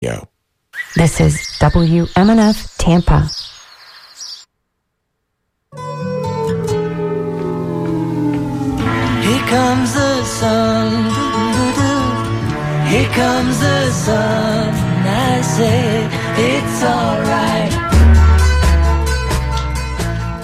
Yeah. This is WMNF Tampa. Here comes the sun. Here comes the sun. And I say it's alright.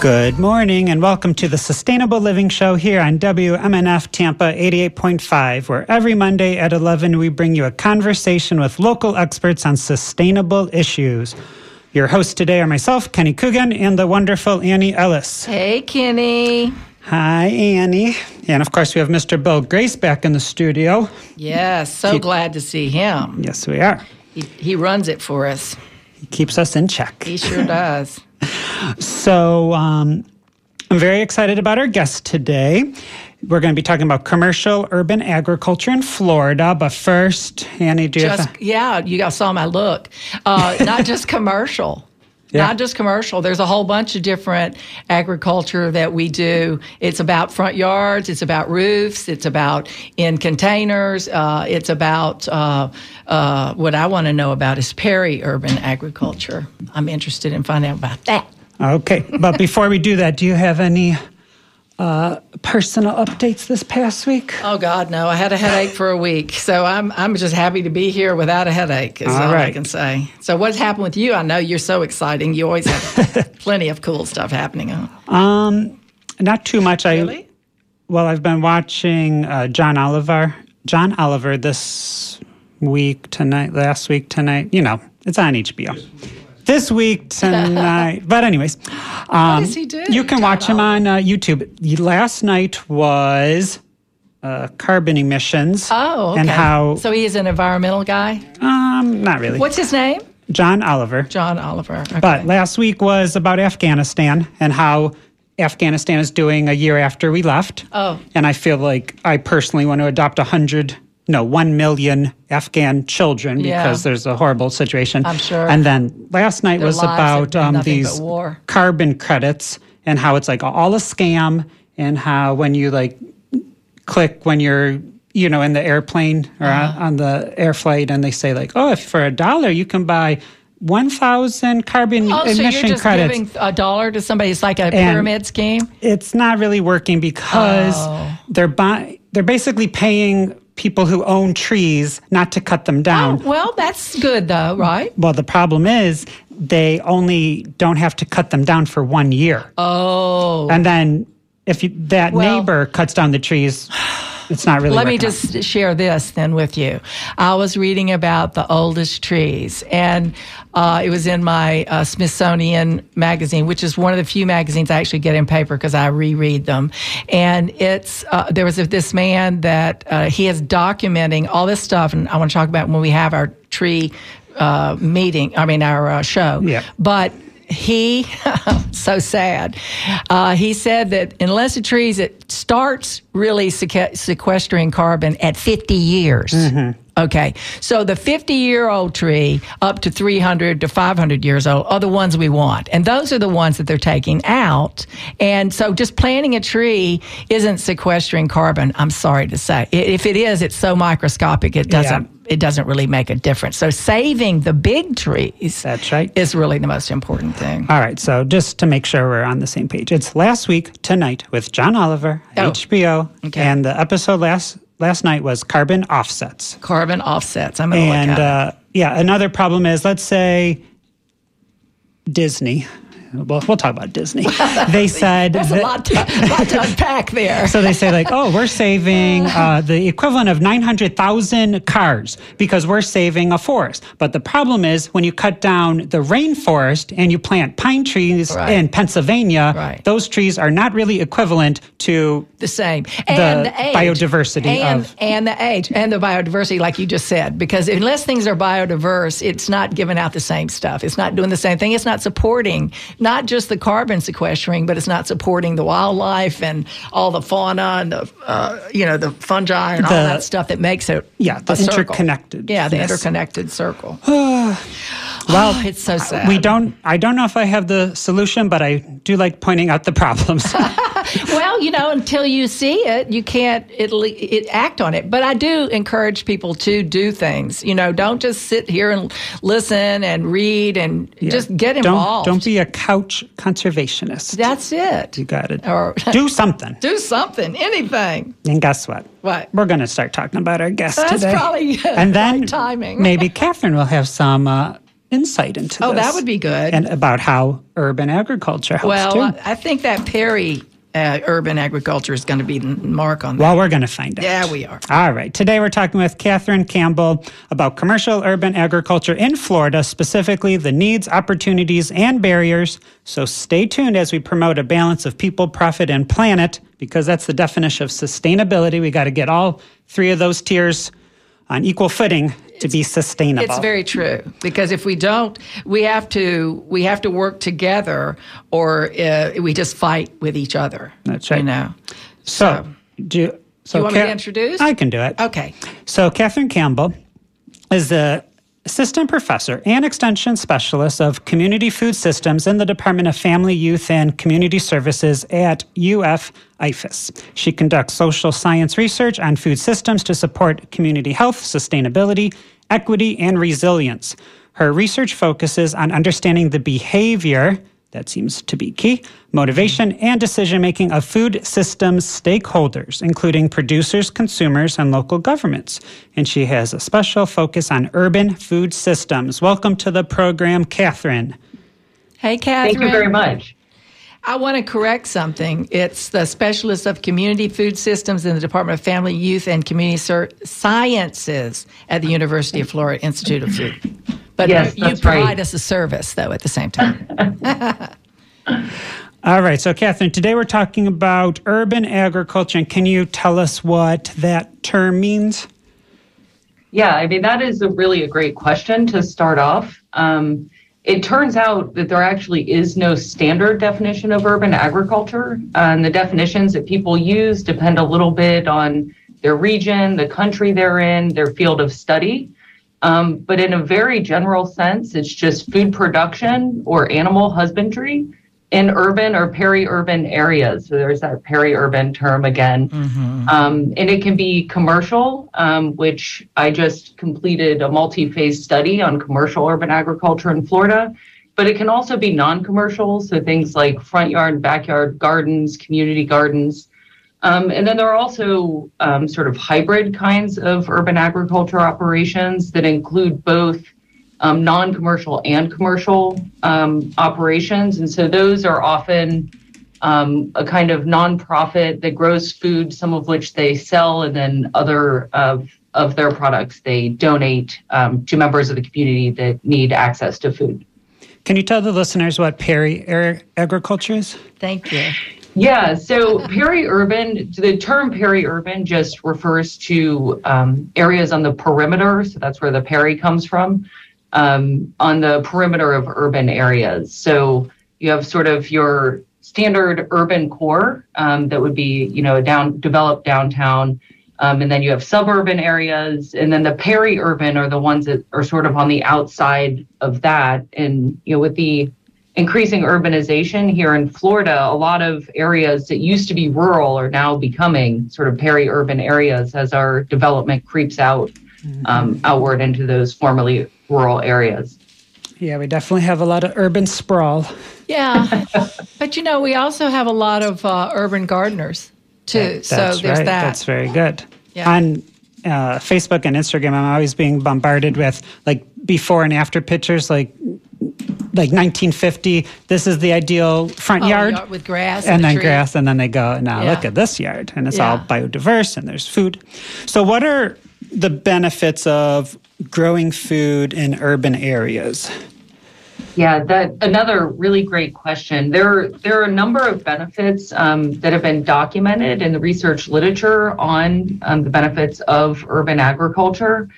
Good morning and welcome to the Sustainable Living Show here on WMNF Tampa 88.5, where every Monday at 11 we bring you a conversation with local experts on sustainable issues. Your hosts today are myself, Kenny Coogan, and the wonderful Annie Ellis. Hey, Kenny. Hi, Annie. And of course, we have Mr. Bill Grace back in the studio. Yes, so glad to see him. Yes, we are. He, he runs it for us. He keeps us in check. He sure does. So um, I'm very excited about our guest today. We're going to be talking about commercial urban agriculture in Florida. But first, Annie, do you Just have yeah, you guys saw my look. Uh, not just commercial. Yeah. Not just commercial. There's a whole bunch of different agriculture that we do. It's about front yards. It's about roofs. It's about in containers. Uh, it's about uh, uh, what I want to know about is peri-urban agriculture. I'm interested in finding out about that. Okay, but before we do that, do you have any uh, personal updates this past week? Oh God, no! I had a headache for a week, so I'm I'm just happy to be here without a headache. Is All all, I can say. So, what's happened with you? I know you're so exciting. You always have plenty of cool stuff happening. Huh? Not too much. I well, I've been watching uh, John Oliver. John Oliver this week tonight, last week tonight. You know, it's on HBO. This week tonight, but anyways, um, does he do, You can watch him on uh, YouTube. Last night was uh, carbon emissions. Oh, okay. and how So he is an environmental guy. um not really. What's his name? John Oliver. John Oliver. Okay. But last week was about Afghanistan and how Afghanistan is doing a year after we left. Oh. And I feel like I personally want to adopt a hundred, no, one million Afghan children Yeah. because there's a horrible situation. I'm sure. And then last night Their was about um, these carbon credits and how it's like all a scam and how when you like click when you're you know in the airplane or Uh-huh. on the air flight and they say like oh if for a dollar you can buy 1000 carbon Oh, so you're just credits giving a dollar to somebody? It's like a pyramid scheme. it's not really working because Oh. they're buy- they're basically paying people who own trees not to cut them down Oh, well, that's good though, right? well the problem is they only don't have to cut them down for one year Oh. and then if you, that Well- neighbor cuts down the trees it's not really Let me just share this then with you. I was reading about the oldest trees, and uh, it was in my uh, Smithsonian magazine, which is one of the few magazines I actually get in paper because I reread them. And it's uh, there was this man that uh, he is documenting all this stuff, and I want to talk about when we have our tree uh, meeting. I mean our uh, show. Yeah. But he so sad. Uh, he said that unless the trees it starts really seque- sequestering carbon at 50 years. Okay. So the 50 year old tree up to 300 to 500 years old are the ones we want. And those are the ones that they're taking out. And so just planting a tree isn't sequestering carbon i'm sorry to say. If it is it's so microscopic it doesn't it doesn't really make a difference so saving the big trees That's right. is really the most important thing. All right, so just to make sure we're on the same page, it's last week tonight with John Oliver, Oh, HBO, okay. and the episode last last night was carbon offsets. Carbon offsets. I'm going to look And at it. uh, yeah, another problem is let's say Disney. Well, we'll talk about Disney. They said There's a lot to, lot to unpack there. So they say like, oh, we're saving uh, the equivalent of 900,000 cars because we're saving a forest. But the problem is when you cut down the rainforest and you plant pine trees Right. in Pennsylvania, Right. those trees are not really equivalent to the same. And The the, age. biodiversity and, of- and the age and the biodiversity, like you just said, because unless things are biodiverse, it's not giving out the same stuff. It's not doing the same thing. It's not supporting not just the carbon sequestering, but it's not supporting the wildlife and all the fauna and the uh, you know the fungi and all that stuff that makes it Yeah, the interconnected- Yeah, the yes. interconnected circle. well, it's so sad. we don't. I don't know if I have the solution, but I do like pointing out the problems. well, you know, until you see it, you can't it, it, act on it. But I do encourage people to do things. You know, don't just sit here and listen and read and yeah. just get involved. Don't, don't be a couch conservationist. That's it. You got it. Or do something. do something. Anything. And guess what? What? We're going to start talking about our guest That's today. probably and then right timing. maybe Catherine will have some. Uh, insight into this. oh, this. that would be good. And about how urban agriculture helps well, too. Well, I think that peri uh, urban agriculture is going to be the mark on that. Well, we're going to find out. Yeah, we are. All right. Today we're talking with Catherine Campbell about commercial urban agriculture in Florida, specifically the needs, opportunities, and barriers. So stay tuned as we promote a balance of people, profit, and planet, because that's the definition of sustainability. We got to get all three of those tiers on equal footing to be sustainable. It's very true because if we don't, we have to we have to work together, or uh, we just fight with each other. That's right. You know. So, so do you, so you want me to introduce? I can do it. Okay. So Catherine Campbell is the assistant professor and extension specialist of community food systems in the Department of Family, Youth, and Community Services at UF IFAS. She conducts social science research on food systems to support community health, sustainability, equity, and resilience. Her research focuses on understanding the behavior that seems to be key. Motivation and decision making of food systems stakeholders, including producers, consumers, and local governments. And she has a special focus on urban food systems. Welcome to the program, Catherine. Hey, Catherine. Thank you very much. I want to correct something. It's the specialist of community food systems in the Department of Family, Youth, and Community Sciences at the University of Florida Institute of Food. But yes, you provide right. us a service, though, at the same time. All right. So, Catherine, today we're talking about urban agriculture. And can you tell us what that term means? Yeah, I mean, that is a really a great question to start off. Um, it turns out that there actually is no standard definition of urban agriculture. and the definitions that people use depend a little bit on their region, the country they're in, their field of study. Um, but in a very general sense, it's just food production or animal husbandry in urban or peri-urban areas. So there's that peri-urban term again. Mm-hmm. Um, and it can be commercial, um, which I just completed a multi-phase study on commercial urban agriculture in Florida. But it can also be non-commercial, so things like front yard, backyard gardens, community gardens. Um, and then there are also um, sort of hybrid kinds of urban agriculture operations that include both um, non commercial and commercial um, operations. And so those are often um, a kind of nonprofit that grows food, some of which they sell, and then other of, of their products they donate um, to members of the community that need access to food. Can you tell the listeners what peri agriculture is? Thank you. Yeah, so peri-urban, the term peri-urban just refers to um, areas on the perimeter. So that's where the peri comes from, um, on the perimeter of urban areas. So you have sort of your standard urban core um, that would be, you know, down developed downtown, um, and then you have suburban areas, and then the peri-urban are the ones that are sort of on the outside of that. And you know, with the increasing urbanization here in Florida, a lot of areas that used to be rural are now becoming sort of peri-urban areas as our development creeps out mm-hmm. um, outward into those formerly rural areas. Yeah, we definitely have a lot of urban sprawl. Yeah, but you know, we also have a lot of uh, urban gardeners too. That, so there's right. that. That's very good. Yeah. On uh, Facebook and Instagram, I'm always being bombarded with like before and after pictures, like like 1950. This is the ideal front oh, yard. yard with grass and, and then tree. grass, and then they go. Now Yeah. look at this yard, and it's Yeah. all biodiverse, and there's food. So, what are the benefits of growing food in urban areas? Yeah, that another really great question. There, there are a number of benefits um, that have been documented in the research literature on um, the benefits of urban agriculture.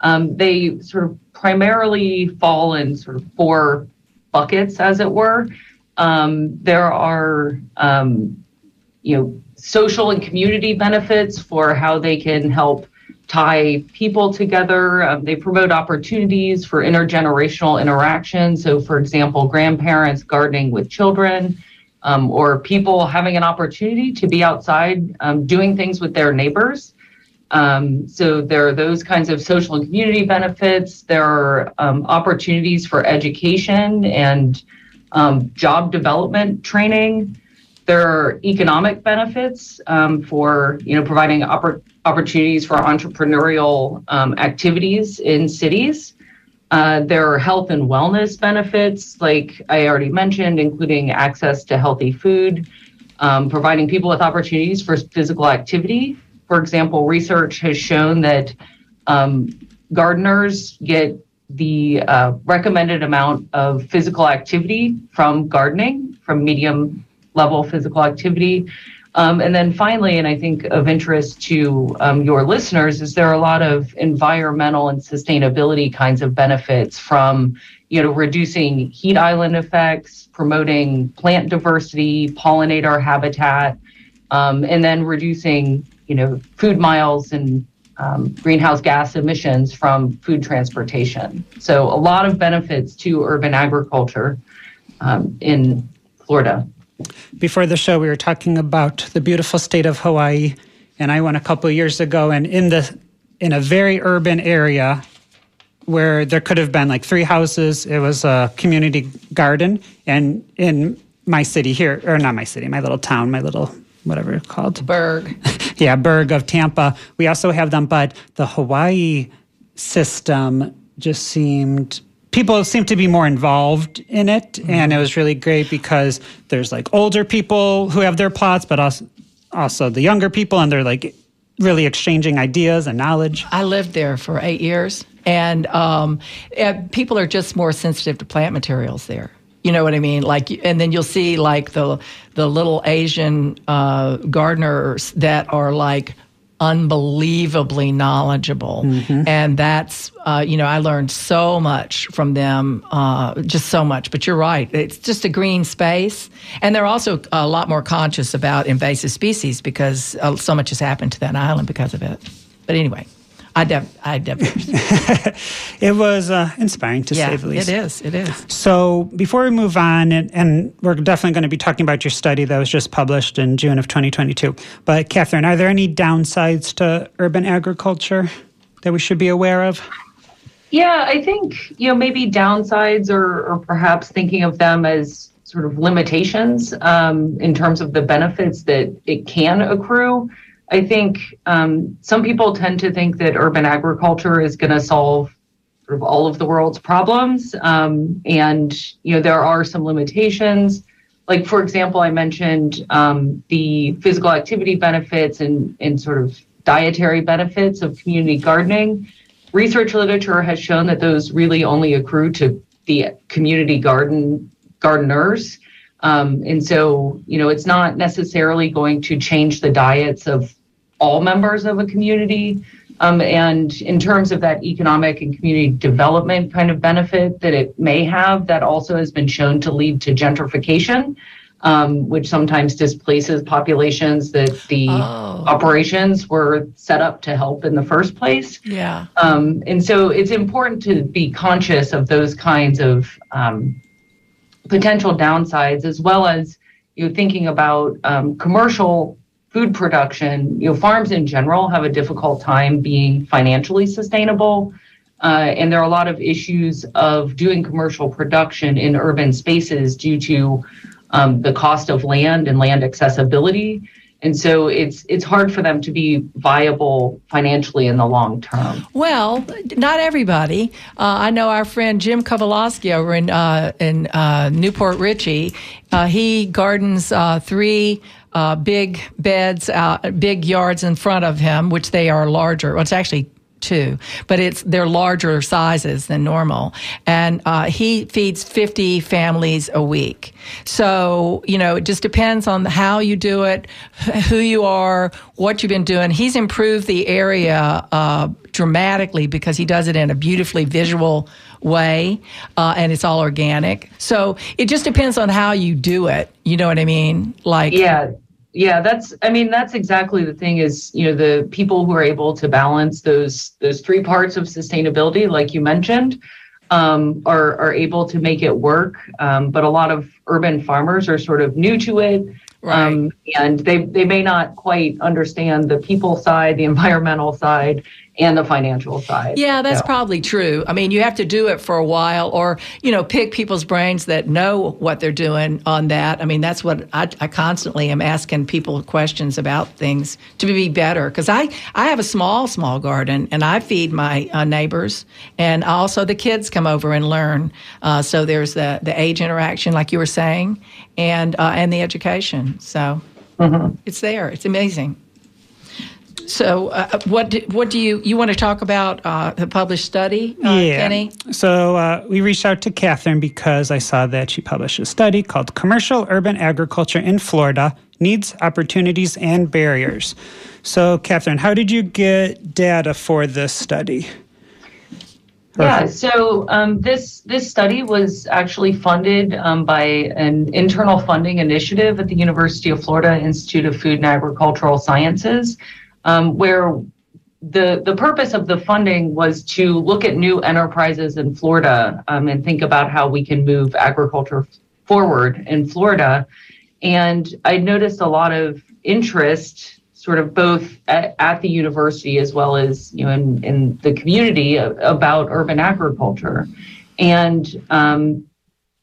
Um, they sort of primarily fall in sort of four buckets, as it were. Um, there are, um, you know, social and community benefits for how they can help tie people together. Um, they promote opportunities for intergenerational interaction. So, for example, grandparents gardening with children. um, or people having an opportunity to be outside um, doing things with their neighbors. Um, so there are those kinds of social and community benefits. There are um, opportunities for education and um, job development training. There are economic benefits um, for you know providing oppor- opportunities for entrepreneurial um, activities in cities. Uh, there are health and wellness benefits, like I already mentioned, including access to healthy food, um, providing people with opportunities for physical activity. For example, research has shown that um, gardeners get the uh, recommended amount of physical activity from gardening, from medium level physical activity. Um, and then finally, and I think of interest to um, your listeners, is there are a lot of environmental and sustainability kinds of benefits from, you know, reducing heat island effects, promoting plant diversity, pollinator habitat, um, and then reducing, you know, food miles and um, greenhouse gas emissions from food transportation. So a lot of benefits to urban agriculture um, in Florida. Before the show, we were talking about the beautiful state of Hawaii, and I went a couple years ago, and in the in a very urban area where there could have been like three houses, it was a community garden, and in my city here, or not my city, my little town, my little whatever it's called, Berg. yeah, Berg of Tampa. We also have them, but the Hawaii system just seemed people seem to be more involved in it mm-hmm. and it was really great because there's like older people who have their plots but also also the younger people and they're like really exchanging ideas and knowledge i lived there for eight years and um, people are just more sensitive to plant materials there you know what I mean? Like, and then you'll see like the the little Asian uh, gardeners that are like unbelievably knowledgeable. Mm-hmm. And that's, uh, you know, I learned so much from them, uh, just so much. But you're right. It's just a green space. And they're also a lot more conscious about invasive species because uh, so much has happened to that island because of it. But anyway. I def- I definitely. it was uh, inspiring to yeah, say the least. It is. It is. So before we move on, and, and, we're definitely going to be talking about your study that was just published in June of 2022. But Catherine, are there any downsides to urban agriculture that we should be aware of? Yeah, I think you know maybe downsides, or, or perhaps thinking of them as sort of limitations um, in terms of the benefits that it can accrue. I think um, some people tend to think that urban agriculture is going to solve sort of all of the world's problems, um, and you know there are some limitations. Like for example, I mentioned um, the physical activity benefits and and sort of dietary benefits of community gardening. Research literature has shown that those really only accrue to the community garden gardeners. Um, and so, you know, it's not necessarily going to change the diets of all members of a community. Um, and in terms of that economic and community development kind of benefit that it may have, that also has been shown to lead to gentrification, um, which sometimes displaces populations that the oh. operations were set up to help in the first place. Yeah. Um, and so it's important to be conscious of those kinds of um, potential downsides, as well as you know, thinking about um, commercial food production, you know, farms in general have a difficult time being financially sustainable. Uh, and there are a lot of issues of doing commercial production in urban spaces due to um, the cost of land and land accessibility. And so it's it's hard for them to be viable financially in the long term. Well, not everybody. Uh, I know our friend Jim Kovalowski over in uh, in uh, New Port Richey. Uh, he gardens uh, three uh, big beds, uh, big yards in front of him, which they are larger. Well, it's actually two, but it's they're larger sizes than normal. And uh, he feeds 50 families a week. So, you know, it just depends on how you do it, who you are, what you've been doing. He's improved the area uh, dramatically because he does it in a beautifully visual way uh, and it's all organic. So it just depends on how you do it. You know what I mean? Like, yeah yeah that's i mean that's exactly the thing is you know the people who are able to balance those those three parts of sustainability like you mentioned um, are, are able to make it work. Um, but a lot of urban farmers are sort of new to it. Right. Um, and they, they may not quite understand the people side, the environmental side, and the financial side. Yeah, that's So- probably true. I mean, you have to do it for a while or, you know, pick people's brains that know what they're doing on that. I mean, that's what I, I constantly am asking people questions about things to be better. Because I, I have a small, small garden and I feed my uh, neighbors and also the kids come over and learn. Uh, so there's the, the age interaction, like you were saying, and, uh, and the education. So it's there. It's amazing. So, uh, what do, what do you you want to talk about uh, the published study, uh, Kenny? So uh, we reached out to Catherine because I saw that she published a study called Commercial Urban Agriculture in Florida Needs, Opportunities, and Barriers. So, Catherine, how did you get data for this study? Yeah, so um, this this study was actually funded um, by an internal funding initiative at the University of Florida Institute of Food and Agricultural Sciences, um, where the the purpose of the funding was to look at new enterprises in Florida um, and think about how we can move agriculture forward in Florida. And I noticed a lot of interest sort of both at, at the university as well as you know in, in the community about urban agriculture and um,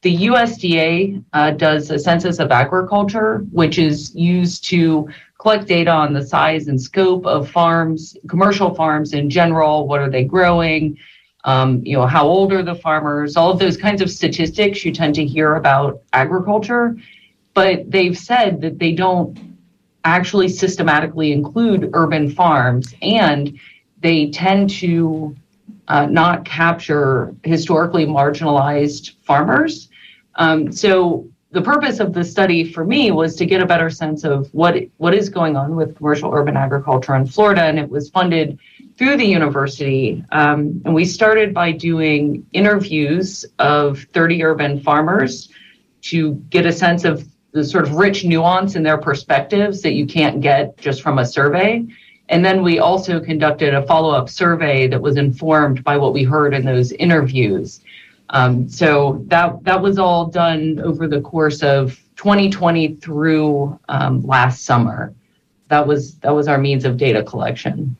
the usda uh, does a census of agriculture which is used to collect data on the size and scope of farms commercial farms in general what are they growing um, you know how old are the farmers all of those kinds of statistics you tend to hear about agriculture but they've said that they don't actually systematically include urban farms and they tend to uh, not capture historically marginalized farmers. Um, so the purpose of the study for me was to get a better sense of what what is going on with commercial urban agriculture in Florida, and it was funded through the university. Um, and we started by doing interviews of 30 urban farmers to get a sense of the sort of rich nuance in their perspectives that you can't get just from a survey. And then we also conducted a follow up survey that was informed by what we heard in those interviews. Um, so that that was all done over the course of 2020 through um, last summer. That was that was our means of data collection.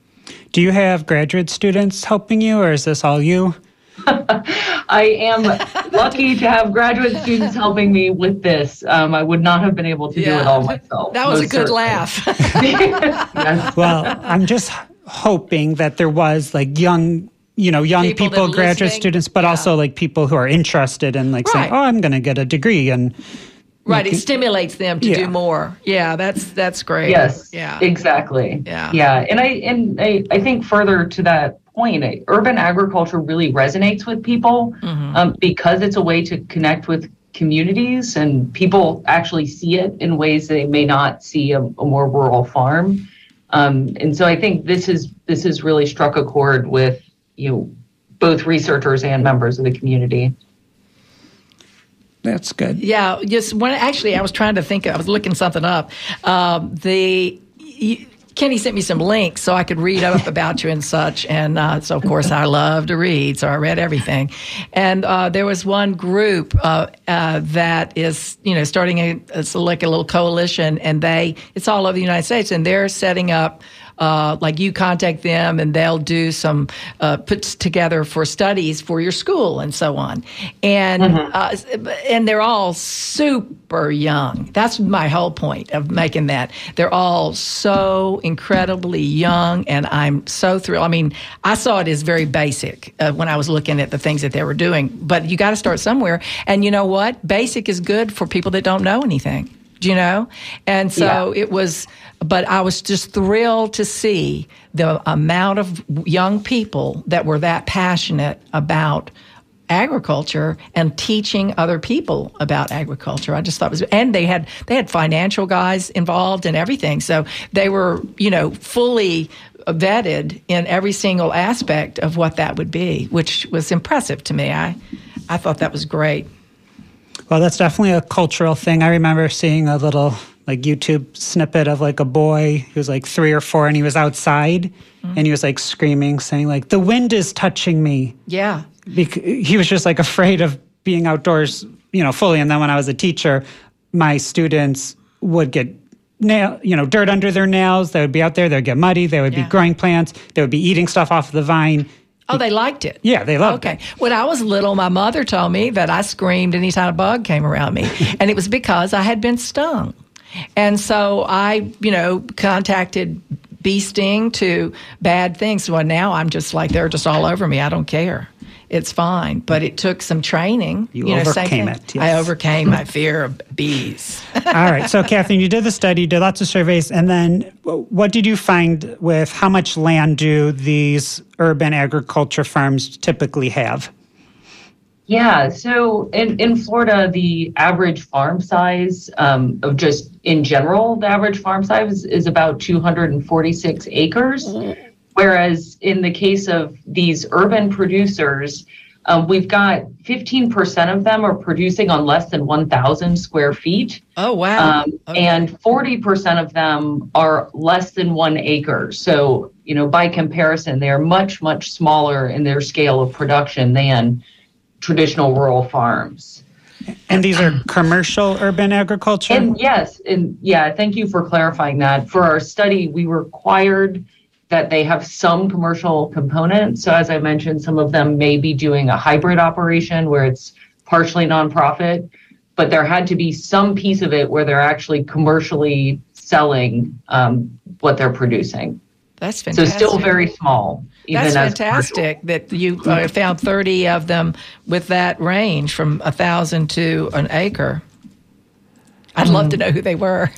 Do you have graduate students helping you, or is this all you? I am lucky to have graduate students helping me with this. Um, I would not have been able to do it all myself. That was a good certainly. laugh. Yes. Well, I'm just hoping that there was like young, you know, young People people, graduate listening? students, but Yeah. also like people who are interested in like saying, "Oh, I'm going to get a degree," and right, it stimulates them to Yeah. do more. Yeah, that's that's great. Yes. Yeah. Exactly. Yeah. Yeah. And I and I, I think further to that point, urban agriculture really resonates with people Mm-hmm. um, because it's a way to connect with communities and people actually see it in ways they may not see a, a more rural farm. Um, and so I think this is this has really struck a chord with you know both researchers and members of the community. that's good. Yeah, just when actually I was trying to think. I was looking something up. Um, the y- Kenny sent me some links so I could read up about you and such. And uh, so, of course, I love to read, so I read everything. And uh, there was one group uh, uh, that is, you know, starting a it's like a little coalition, and they it's all over the United States, and they're setting up. Uh, like you contact them and they'll do some uh, puts together for studies for your school and so on. And uh, and they're all super young. That's my whole point of making that. They're all so incredibly young and i'm so thrilled. I mean i saw it as very basic uh, when i was looking at the things that they were doing but you got to start somewhere. And you know what? Basic is good for people that don't know anything you know? And so it was, but I was just thrilled to see the amount of young people that were that passionate about agriculture and teaching other people about agriculture. I just thought it was, and they had they had financial guys involved and everything. So they were, you know, fully vetted in every single aspect of what that would be, which was impressive to me. I I thought that was great. Well, that's definitely a cultural thing. I remember seeing a little like YouTube snippet of like a boy who was like three or four and he was outside mm-hmm. and he was like screaming, saying like, the wind is touching me. Yeah. bec- he was just like afraid of being outdoors, you know, fully. And then when I was a teacher, my students would get nail, you know, dirt under their nails. They would be out there. They would get muddy. They would Yeah. be growing plants. They would be eating stuff off the vine. Oh, they liked it. Yeah, they loved Okay. it. Okay. When I was little, my mother told me that I screamed anytime a bug came around me, and it was because I had been stung. And so I, you know, contacted bee sting to bad things. Well, now I'm just like they're just all over me. I don't care. It's fine. But it took some training. You know, same overcame thing. it, yes. I overcame my fear of bees. All right. So, Kathleen, you did the study, you did lots of surveys, and then what did you find with how much land do these urban agriculture farms typically have? Yeah, so in, in Florida, the average farm size um, of just in general, the average farm size is about 246 acres. Whereas in the case of these urban producers, um, we've got 15% of them are producing on less than 1,000 square feet. Oh wow! Um, Okay. And 40% of them are less than one acre. So, you know, by comparison, they are much, much smaller in their scale of production than traditional rural farms. And these are commercial urban agriculture? And yes, and yeah, thank you for clarifying that. For our study, we required that they have some commercial components. So as I mentioned, some of them may be doing a hybrid operation where it's partially nonprofit, but there had to be some piece of it where they're actually commercially selling um, what they're producing. That's fantastic. So still very small. Even That's as fantastic that you uh, found 30 of them with that range from a thousand to an acre. I'd love to know who they were.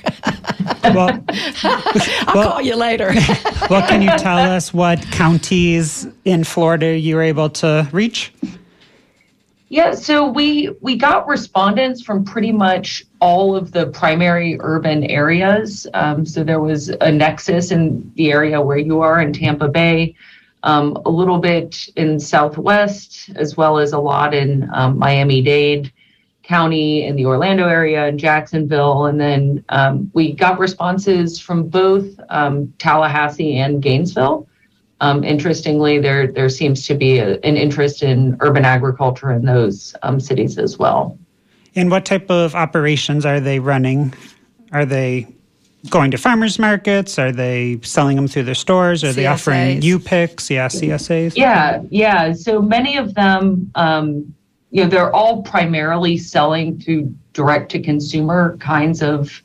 well, I'll Well- call you later. well, can you tell us what counties in Florida you were able to reach? Yeah, so we we got respondents from pretty much all of the primary urban areas. Um, so there was a nexus in the area where you are in Tampa Bay, um, a little bit in Southwest, as well as a lot in um, Miami-Dade County, in the Orlando area, and Jacksonville, and then um, we got responses from both um, Tallahassee and Gainesville. Um, interestingly, there there seems to be a, an interest in urban agriculture in those um, cities as well. And what type of operations are they running? Are they going to farmers markets? Are they selling them through their stores? Are they offering CSAs. U picks? Yeah, CSAs. Yeah, yeah. So many of them, um, you know, they're all primarily selling to direct to consumer kinds of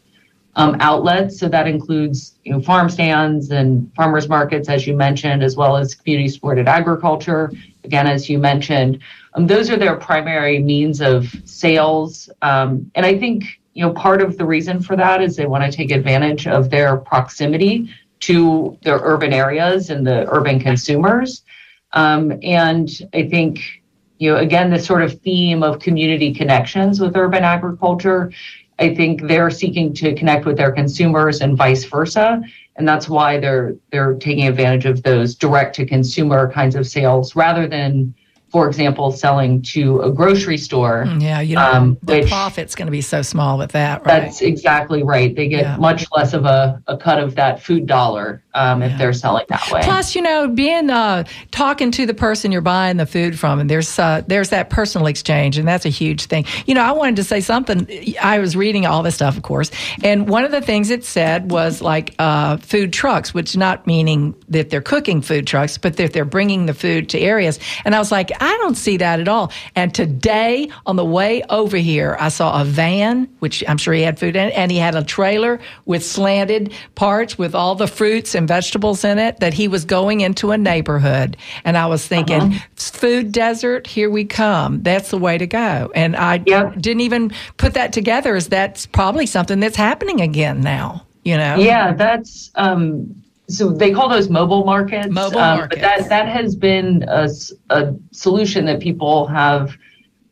um, outlets. So that includes, you know, farm stands and farmers markets, as you mentioned, as well as community supported agriculture. Again, as you mentioned, um, those are their primary means of sales. Um, and I think, you know, part of the reason for that is they want to take advantage of their proximity to their urban areas and the urban consumers. Um, and I think, you know, again, this sort of theme of community connections with urban agriculture, I think they're seeking to connect with their consumers and vice versa. And that's why they're they're taking advantage of those direct to consumer kinds of sales rather than, for example, selling to a grocery store. yeah, you know, Um, the which- profit's going to be so small with that, right? That's exactly right. They get Yeah. much less of a, a cut of that food dollar um, if they're selling that way. Plus, you know, being uh, talking to the person you're buying the food from, and there's uh, there's that personal exchange, and that's a huge thing. You know, I wanted to say something. I was reading all this stuff, of course, and one of the things it said was like uh, food trucks, which not meaning that they're cooking food trucks, but that they're bringing the food to areas. And I was like, I don't see that at all. And today, on the way over here, I saw a van, which I'm sure he had food in it, and he had a trailer with slanted parts with all the fruits and vegetables in it that he was going into a neighborhood. And I was thinking, food desert, here we come. That's the way to go. And I Yep. didn't even put that together as that's probably something that's happening again now, you know? Yeah, that's um, so they call those mobile markets. Mobile um, markets. But that that has been a, a solution that people have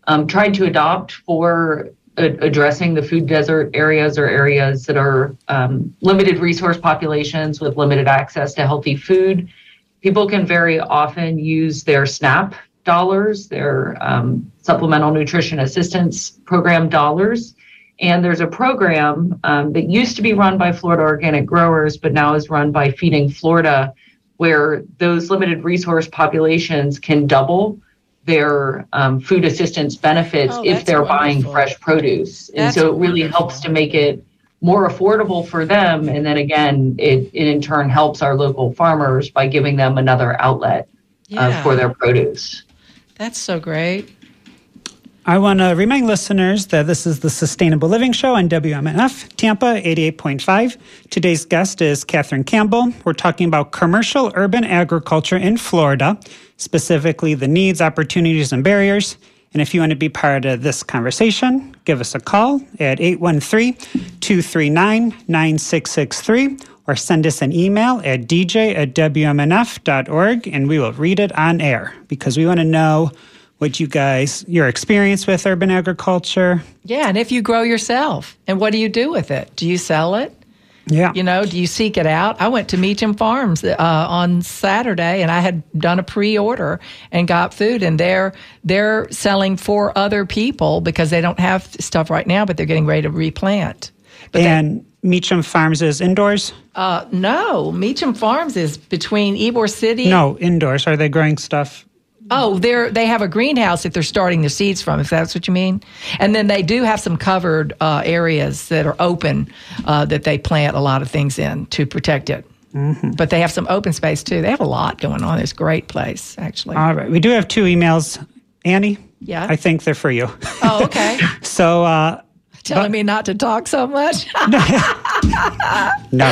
um, tried to adopt for a- addressing the food desert areas or areas that are um, limited resource populations with limited access to healthy food. People can very often use their SNAP dollars, their um, Supplemental Nutrition Assistance Program dollars. And there's a program um, that used to be run by Florida Organic Growers, but now is run by Feeding Florida, where those limited resource populations can double their um, food assistance benefits Oh, if they're buying fresh produce. And That's so it really wonderful. helps to make it more affordable for them. And then again, it, it in turn helps our local farmers by giving them another outlet uh, for their produce. That's so great. I want to remind listeners that this is the Sustainable Living Show on WMNF Tampa 88.5. Today's guest is Catherine Campbell. We're talking about commercial urban agriculture in Florida, specifically the needs, opportunities, and barriers. And if you want to be part of this conversation, give us a call at 813 239 9663 or send us an email at dj at wmnf.org and we will read it on air because we want to know what you guys, your experience with urban agriculture. Yeah, and if you grow yourself, and what do you do with it? Do you sell it? Yeah. You know, do you seek it out? I went to Meacham Farms uh, on Saturday, and I had done a pre-order and got food, and they're they're selling for other people because they don't have stuff right now, but they're getting ready to replant. But and Meacham Farms is indoors? uh, no, Meacham Farms is between Ybor City. No, indoors. Are they growing stuff? Oh, they're they have a greenhouse that they're starting the seeds from, if that's what you mean. And then they do have some covered uh, areas that are open uh, that they plant a lot of things in to protect it. Mm-hmm. But they have some open space too. They have a lot going on. It's a great place, actually. All right. We do have two emails. Annie? Yeah. I think they're for you. oh, okay. So, uh, Telling me not to talk so much. No,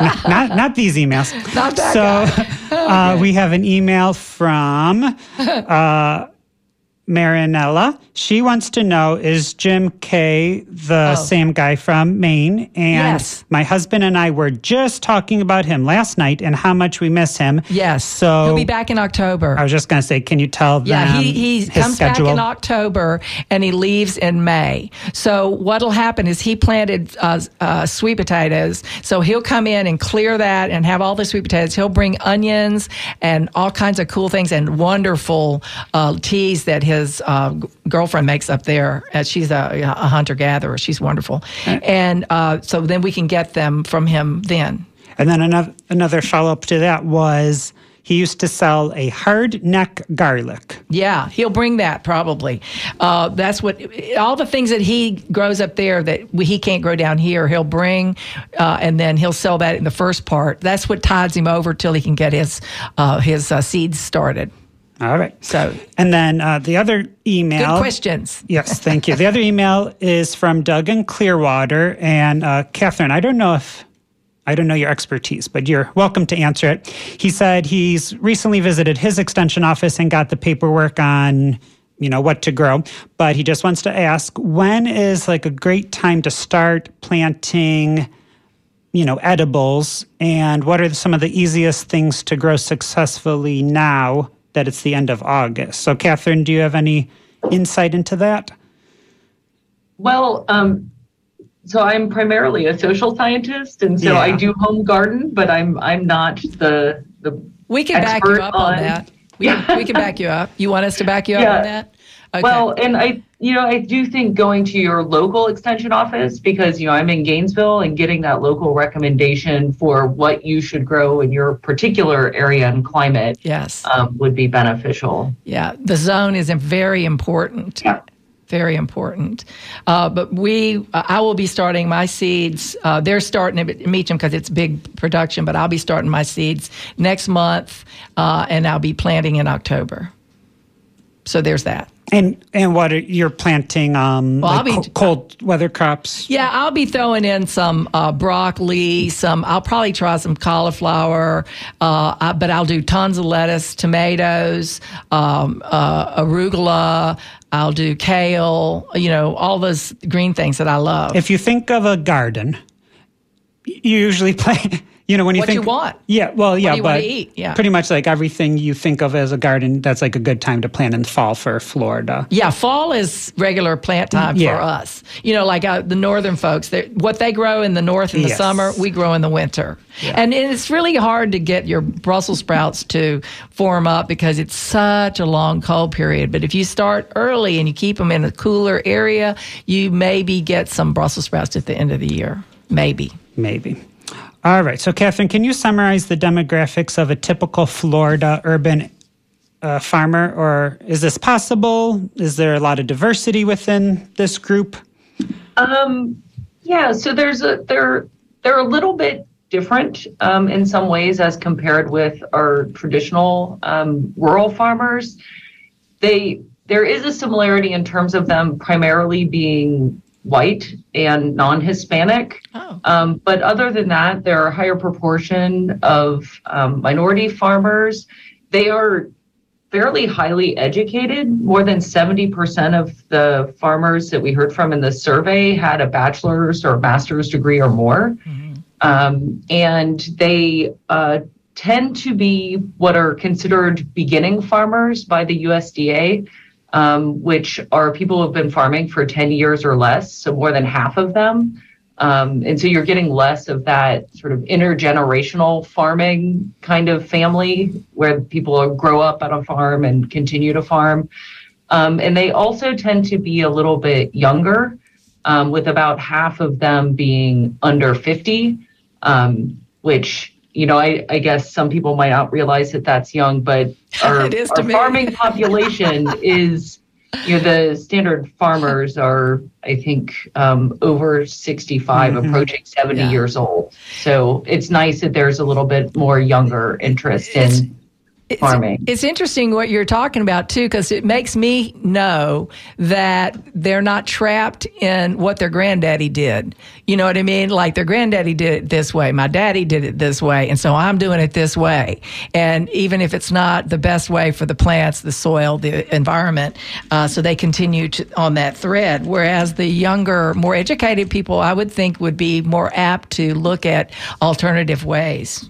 n- not not these emails. Not that so, uh, we have an email from uh, Marinella. She wants to know: Is Jim K the Oh. same guy from Maine? And Yes. my husband and I were just talking about him last night and how much we miss him. yes. So he'll be back in October. I was just going to say, can you tell them Yeah, he, he comes schedule? back in October and he leaves in May. So what'll happen is he planted uh, uh, sweet potatoes. So he'll come in and clear that and have all the sweet potatoes. He'll bring onions and all kinds of cool things and wonderful uh, teas that his uh, g- girlfriend makes up there. Uh, she's a, a hunter gatherer. She's wonderful. And uh, so then we can get them from him then. And then another another follow up to that was he used to sell a hard neck garlic. Yeah, he'll bring that probably. Uh, that's what all the things that he grows up there that we, he can't grow down here. He'll bring, uh, and then he'll sell that in the first part. That's what tides him over till he can get his uh, his uh, seeds started. All right. So And then uh, the other good email. questions. Yes, thank you. The other email is from Doug in Clearwater. And uh, Catherine, I don't know if, I don't know your expertise, but you're welcome to answer it. He said he's recently visited his extension office and got the paperwork on, you know, what to grow. But he just wants to ask when is like a great time to start planting, you know, edibles? And what are some of the easiest things to grow successfully now that it's the end of August? So, Catherine, do you have any insight into that? Well, um, so I'm primarily a social scientist, and so Yeah. I do home garden, but I'm I'm not the the We can back you up on, on- that. We, Yeah. we can back you up. You want us to back you up Yeah. on that? Okay. Well, and I, you know, I do think going to your local extension office because, you know, I'm in Gainesville and getting that local recommendation for what you should grow in your particular area and climate yes. um, would be beneficial. Yeah, the zone is very important. Yeah. Very important. Uh, but we, uh, I will be starting my seeds. Uh, they're starting at Meacham because it's big production, but I'll be starting my seeds next month, uh, and I'll be planting in October. So there's that. And and what are you're planting? Um, Well, like be- co- cold weather crops. Yeah, I'll be throwing in some uh, broccoli. Some I'll probably try some cauliflower, uh, I, but I'll do tons of lettuce, tomatoes, um, uh, arugula. I'll do kale. You know, all those green things that I love. If you think of a garden, you usually plant. You know when you What think you want. Yeah, well, yeah, but? Yeah. pretty much like everything you think of as a garden. That's like a good time to plant in fall for Florida. yeah, fall is regular plant time Yeah. for us. You know, like uh, the northern folks, what they grow in the north in the Yes. summer, we grow in the winter. And it's really hard to get your Brussels sprouts to form up because it's such a long cold period. But if you start early and you keep them in a cooler area, you maybe get some Brussels sprouts at the end of the year. Maybe. Maybe. All right. So, Catherine, can you summarize the demographics of a typical Florida urban uh, farmer, or is this possible? Is there a lot of diversity within this group? Um, yeah, so there's a they're they're a little bit different um, in some ways as compared with our traditional um, rural farmers. They there is a similarity in terms of them primarily being white and non-Hispanic. Oh. Um, but other than that, there are a higher proportion of um, minority farmers. They are fairly highly educated. More than 70% of the farmers that we heard from in the survey had a bachelor's or master's degree or more. Um, and they uh, tend to be what are considered beginning farmers by the USDA, um, which are people who have been farming for 10 years or less, so more than half of them. Um, and so you're getting less of that sort of intergenerational farming kind of family where people grow up on a farm and continue to farm. Um, and they also tend to be a little bit younger, um, with about half of them being under 50, um, which, you know, I, I, guess some people might not realize that that's young, but our, our farming population is you know, the standard farmers are, I think, um, over 65, mm-hmm. approaching 70 yeah. years old. So it's nice that there's a little bit more younger interest it's, in farming. It's interesting what you're talking about too, because it makes me know that they're not trapped in what their granddaddy did. You know what I mean? Like their granddaddy did it this way, my daddy did it this way, and so I'm doing it this way. And even if it's not the best way for the plants, the soil, the environment, uh, so they continue to, on that thread. Whereas the younger, more educated people, I would think, would be more apt to look at alternative ways.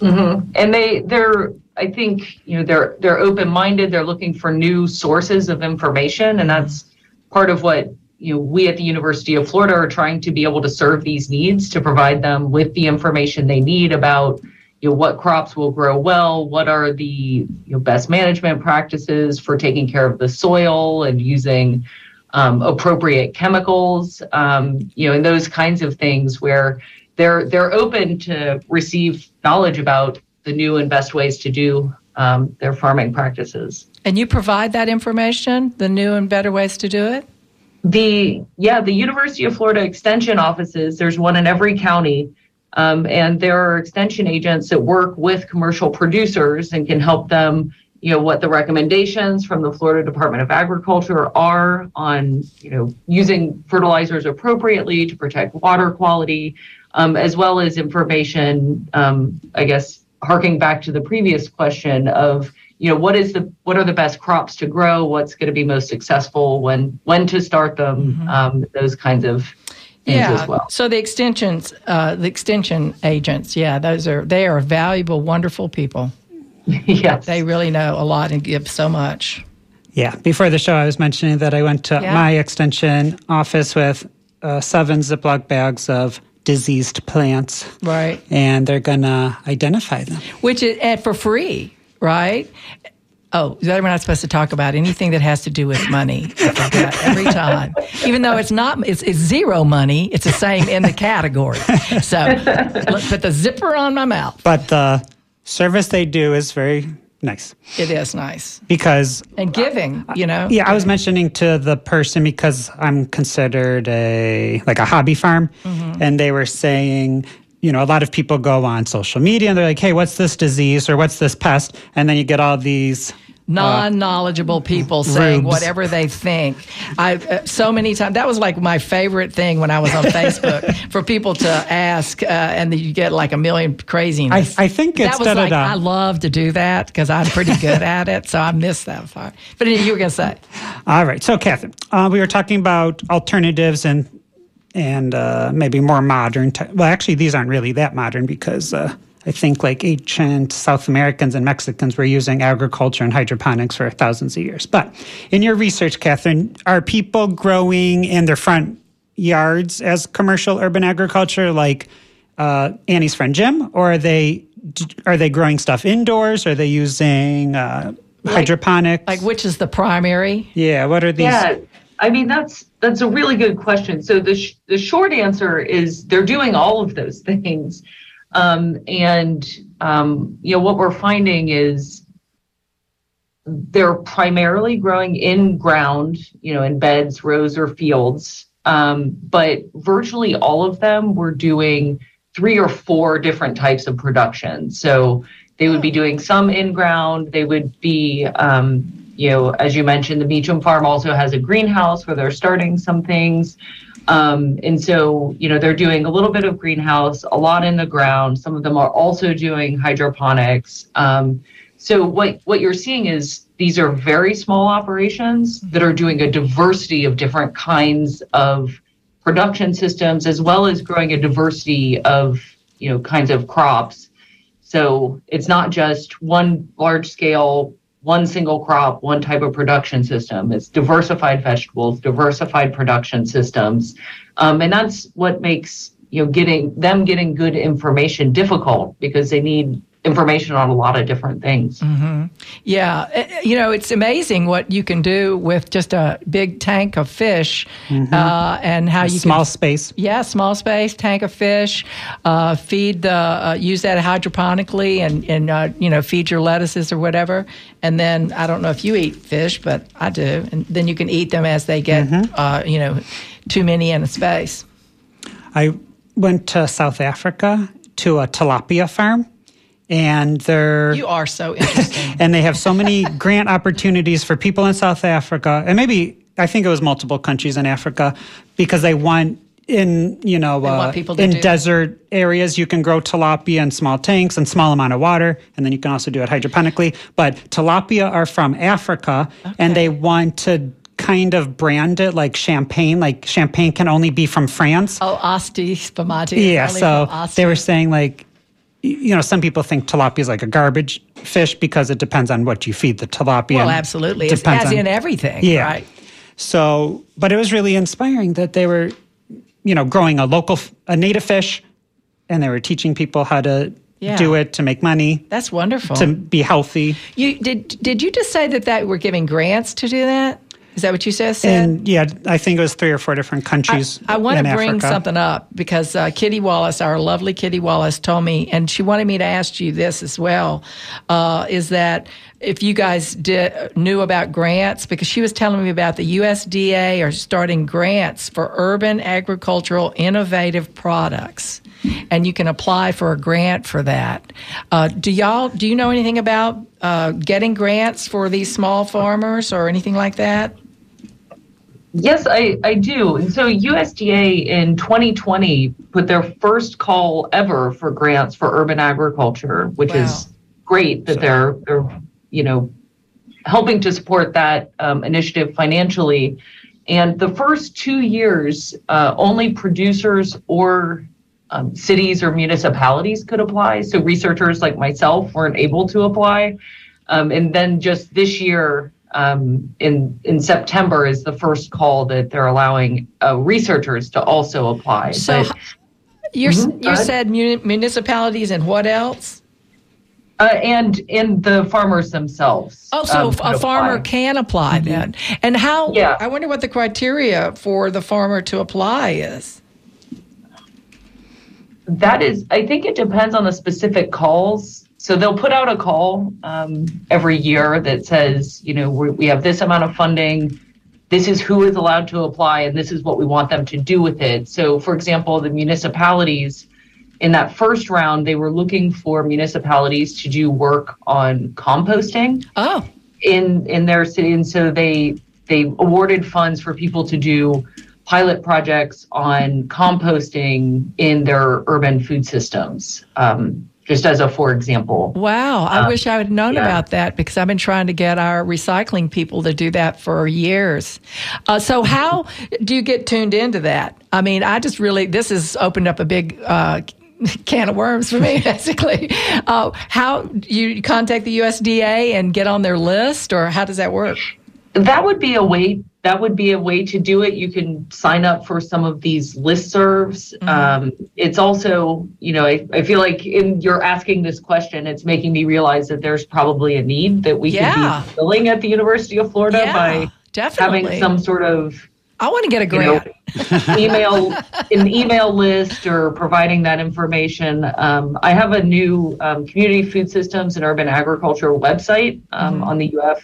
Mm-hmm. And they they're I think you know they're they're open minded. They're looking for new sources of information, and that's part of what you know we at the University of Florida are trying to be able to serve these needs to provide them with the information they need about you know what crops will grow well, what are the you know best management practices for taking care of the soil and using um, appropriate chemicals, um, you know, and those kinds of things where they're they're open to receive knowledge about the new and best ways to do um, their farming practices. And you provide that information, the new and better ways to do it. The yeah, the University of Florida Extension offices. There's one in every county, um, and there are extension agents that work with commercial producers and can help them you know what the recommendations from the Florida Department of Agriculture are on you know using fertilizers appropriately to protect water quality um, as well as information, um, I guess, harking back to the previous question of, you know, what is the what are the best crops to grow? What's going to be most successful? When when to start them? Mm-hmm. Um, those kinds of things yeah. Well. So the extensions, uh, the extension agents, yeah, those are they are valuable, wonderful people. yes, they really know a lot and give so much. Yeah. Before the show, I was mentioning that I went to yeah. my extension office with uh, seven Ziploc bags of diseased plants. Right. And they're going to identify them. Which is and for free, right? Oh, that we're not supposed to talk about anything that has to do with money. every time, even though it's not, it's, it's zero money. It's the same in the category. So, let's put the zipper on my mouth. But the service they do is very nice. It is nice because and giving, you know. Yeah, I was mentioning to the person because I'm considered a like a hobby farm, mm-hmm. and they were saying. You know, a lot of people go on social media and they're like, "Hey, what's this disease or what's this pest?" And then you get all these non-knowledgeable people saying rubes. whatever they think. I uh, so many times that was like my favorite thing when I was on Facebook for people to ask, uh, and you get like a million craziness. I, I think it's that was like I love to do that because I'm pretty good at it, so I miss that part. But you were gonna say. All right, so Catherine, uh, we were talking about alternatives and and uh, maybe more modern. Well, actually, these aren't really that modern because uh, I think like ancient South Americans and Mexicans were using agriculture and hydroponics for thousands of years. But in your research, Catherine, are people growing in their front yards as commercial urban agriculture, like uh, Annie's friend Jim, or are they are they growing stuff indoors? Are they using uh, like, hydroponics? Like which is the primary? Yeah. What are these? Yeah. I mean that's that's a really good question. So the sh- the short answer is they're doing all of those things. Um, and um, you know what we're finding is they're primarily growing in ground, you know, in beds, rows, or fields. Um, but virtually all of them were doing three or four different types of production. So they would be doing some in ground. They would be, um, you know, as you mentioned, the Meacham Farm also has a greenhouse where they're starting some things. Um, and so, you know, they're doing a little bit of greenhouse, a lot in the ground. Some of them are also doing hydroponics. Um, so what what you're seeing is these are very small operations that are doing a diversity of different kinds of production systems as well as growing a diversity of you know kinds of crops. So it's not just one large scale one single crop, one type of production system. It's diversified vegetables, diversified production systems, um, and that's what makes you know getting them getting good information difficult because they need information on a lot of different things. Mm-hmm. Yeah, eh, eh, you know, it's amazing what you can do with just a big tank of fish, mm-hmm. uh, and how a you small can, space. Yeah, small space tank of fish. Uh, feed the uh, use that hydroponically, and and uh, you know feed your lettuces or whatever. And then I don't know if you eat fish, but I do. And then you can eat them as they get mm-hmm. Uh, you know too many in a space. I went to South Africa to a tilapia farm and they're you are so interesting. And they have so many grant opportunities for people in south africa. And maybe i think it was multiple countries in africa because they want in you know uh, in do. desert areas you can grow tilapia in small tanks and small amount of water and then you can also do it hydroponically. But tilapia are from africa okay. and they want to kind of brand it like champagne like champagne can only be from france. Oh asti spumante yeah so they were saying like you know, some people think tilapia is like a garbage fish because it depends on what you feed the tilapia. Well, absolutely. It's as on, in everything. Yeah. Right. So, but it was really inspiring that they were, you know, growing a local, a native fish, and they were teaching people how to yeah. do it to make money. That's wonderful. To be healthy. You did? Did you just say that that we're giving grants to do that? Is that what you said? And yeah, I think it was three or four different countries. I, I want to bring Africa. something up because uh, Kitty Wallace, our lovely Kitty Wallace, told me, and she wanted me to ask you this as well. Uh, is that if you guys did, knew about grants because she was telling me about the USDA are starting grants for urban agricultural innovative products, and you can apply for a grant for that. Uh, do y'all do you know anything about uh, getting grants for these small farmers or anything like that? Yes, I, I do. And so USDA in 2020 put their first call ever for grants for urban agriculture, which wow. is great that so. they're, they're, you know, helping to support that um, initiative financially. And the first two years, uh, only producers or um, cities or municipalities could apply. So researchers like myself weren't able to apply. Um, and then just this year, um, in in September is the first call that they're allowing uh, researchers to also apply. So but, you mm-hmm, you said municipalities and what else? Uh, and and the farmers themselves. Oh, so um, a farmer apply. can apply mm-hmm. then. And how? Yeah. I wonder what the criteria for the farmer to apply is. That is, I think it depends on the specific calls so they'll put out a call um, every year that says, you know, we have this amount of funding. This is who is allowed to apply, and this is what we want them to do with it. So, for example, the municipalities in that first round, they were looking for municipalities to do work on composting. Oh. In in their city, and so they they awarded funds for people to do pilot projects on composting in their urban food systems. Um, just as a for example. Wow, I um, wish I had known yeah. about that because I've been trying to get our recycling people to do that for years. Uh, so, how do you get tuned into that? I mean, I just really, this has opened up a big uh, can of worms for me, basically. Uh, how you contact the USDA and get on their list, or how does that work? That would be a way that would be a way to do it. You can sign up for some of these listservs. Mm-hmm. Um, it's also, you know, I, I, feel like in you're asking this question, it's making me realize that there's probably a need that we yeah. could be filling at the University of Florida yeah, by definitely. having some sort of I want to get a you know, grant. email an email list or providing that information. Um, I have a new um, community food systems and urban agriculture website um, on the UF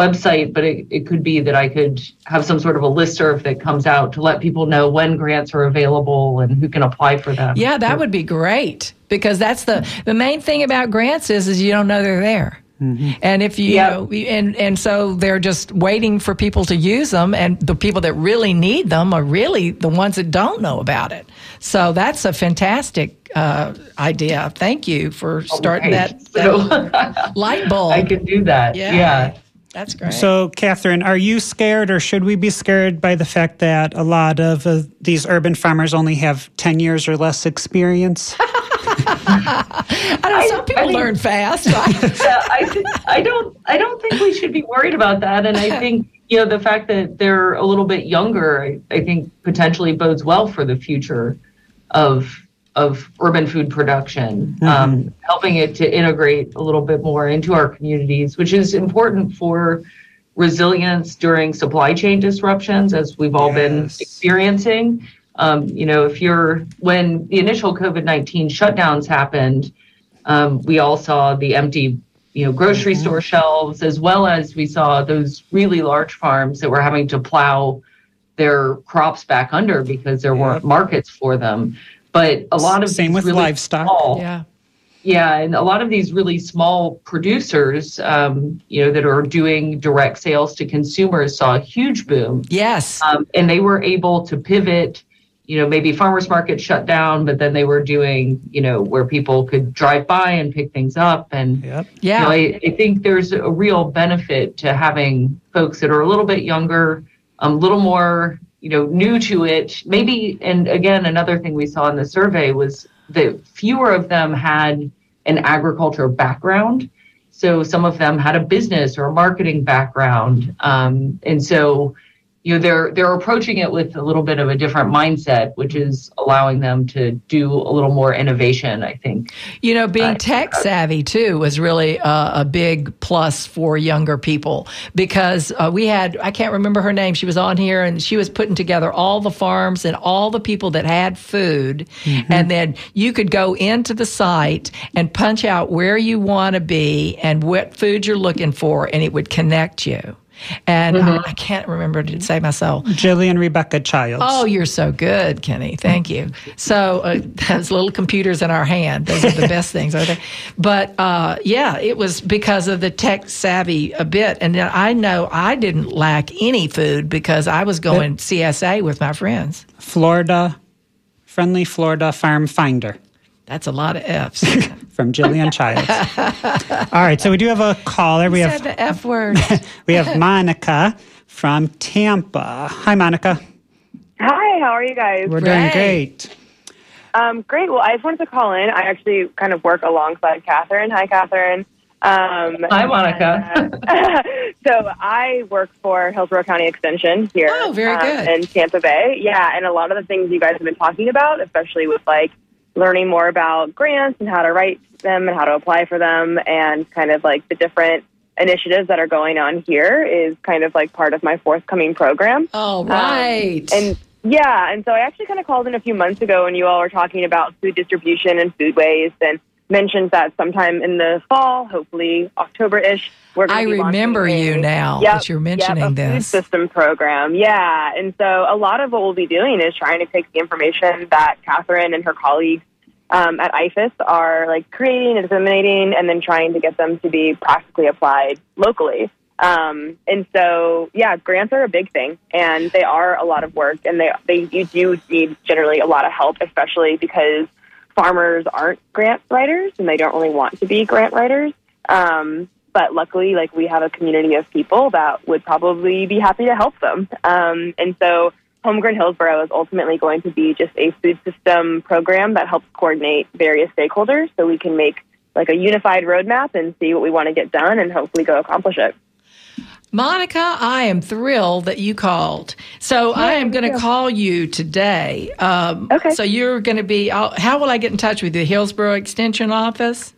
website, but it, it could be that I could have some sort of a listserv that comes out to let people know when grants are available and who can apply for them. Yeah, that would be great because that's the the main thing about grants is is you don't know they're there. And if you, Yeah. know, and and so they're just waiting for people to use them, and the people that really need them are really the ones that don't know about it. So that's a fantastic uh, idea. Thank you for starting Okay. that, that light bulb. I can do that. yeah, yeah. That's great. So, Catherine, are you scared or should we be scared by the fact that a lot of uh, these urban farmers only have 10 years or less experience? I know some people mean- learn fast. Yeah, I, th- I don't I don't think we should be worried about that. And I think you know the fact that they're a little bit younger, I, I think potentially bodes well for the future of of urban food production, um, helping it to integrate a little bit more into our communities, which is important for resilience during supply chain disruptions, as we've all been experiencing. Um, you know, if you're when the initial COVID nineteen shutdowns happened, um, we all saw the empty, you know, grocery store shelves, as well as we saw those really large farms that were having to plow their crops back under because there weren't markets for them. But a lot of Same with really livestock. small- yeah. yeah, and a lot of these really small producers, um, you know, that are doing direct sales to consumers saw a huge boom, Yes. um, and they were able to pivot. You know, maybe farmers market shut down, but then they were doing, you know, where people could drive by and pick things up. And Yep. yeah. you know, I, I think there's a real benefit to having folks that are a little bit younger, um, a little more, you know, new to it. Maybe, and again, another thing we saw in the survey was that fewer of them had an agriculture background. So some of them had a business or a marketing background, um, and so you know they're they're approaching it with a little bit of a different mindset, which is allowing them to do a little more innovation. I think. You know, being I- tech savvy too was really a, a big plus for younger people because uh, we had, I can't remember her name, she was on here and she was putting together all the farms and all the people that had food. And then you could go into the site and punch out where you want to be and what food you're looking for, and it would connect you. And I, I can't remember to say myself. Jillian Rebecca Childs. Oh, you're so good, Kenny. Thank you. So uh, those little computers in our hand, those are the best things, are they? But uh, yeah, it was because of the tech savvy a bit. And then I know I didn't lack any food because I was going CSA with my friends. Florida, Friendly Florida Farm Finder That's a lot of F's. from Jillian Childs. All right, so we do have a caller. We said have the F word. we have Monica from Tampa. Hi, Monica. Hi, how are you guys? We're doing Great. great. Um, great. Well, I just wanted to call in. I actually kind of work alongside Catherine. Hi, Catherine. Um, Hi, Monica. so I work for Hillsborough County Extension here Oh, very um, good. in Tampa Bay. Yeah, and a lot of the things you guys have been talking about, especially with like learning more about grants and how to write them and how to apply for them, and kind of like the different initiatives that are going on here, is kind of like part of my forthcoming program. Oh, right. And yeah, and so I actually kind of called in a few months ago when you all were talking about food distribution and food waste and mentioned that sometime in the fall, hopefully October-ish, we're going I to be launching remember a- you now Yep, that you're mentioning yep, a this. system program. Yeah, and so a lot of what we'll be doing is trying to take the information that Catherine and her colleagues um, at IFAS are like creating and disseminating, and then trying to get them to be practically applied locally. Um, and so, yeah, grants are a big thing, and they are a lot of work, and they they you do need generally a lot of help, especially because farmers aren't grant writers and they don't really want to be grant writers. Um, but luckily, like we have a community of people that would probably be happy to help them. Um, and so, Homegrown Hillsborough is ultimately going to be just a food system program that helps coordinate various stakeholders, so we can make like a unified roadmap and see what we want to get done, and hopefully go accomplish it. Monica, I am thrilled that you called. So I am going to call you today. Um, Okay. So you're going to be. I'll, how will I get in touch with you? The Hillsborough Extension Office.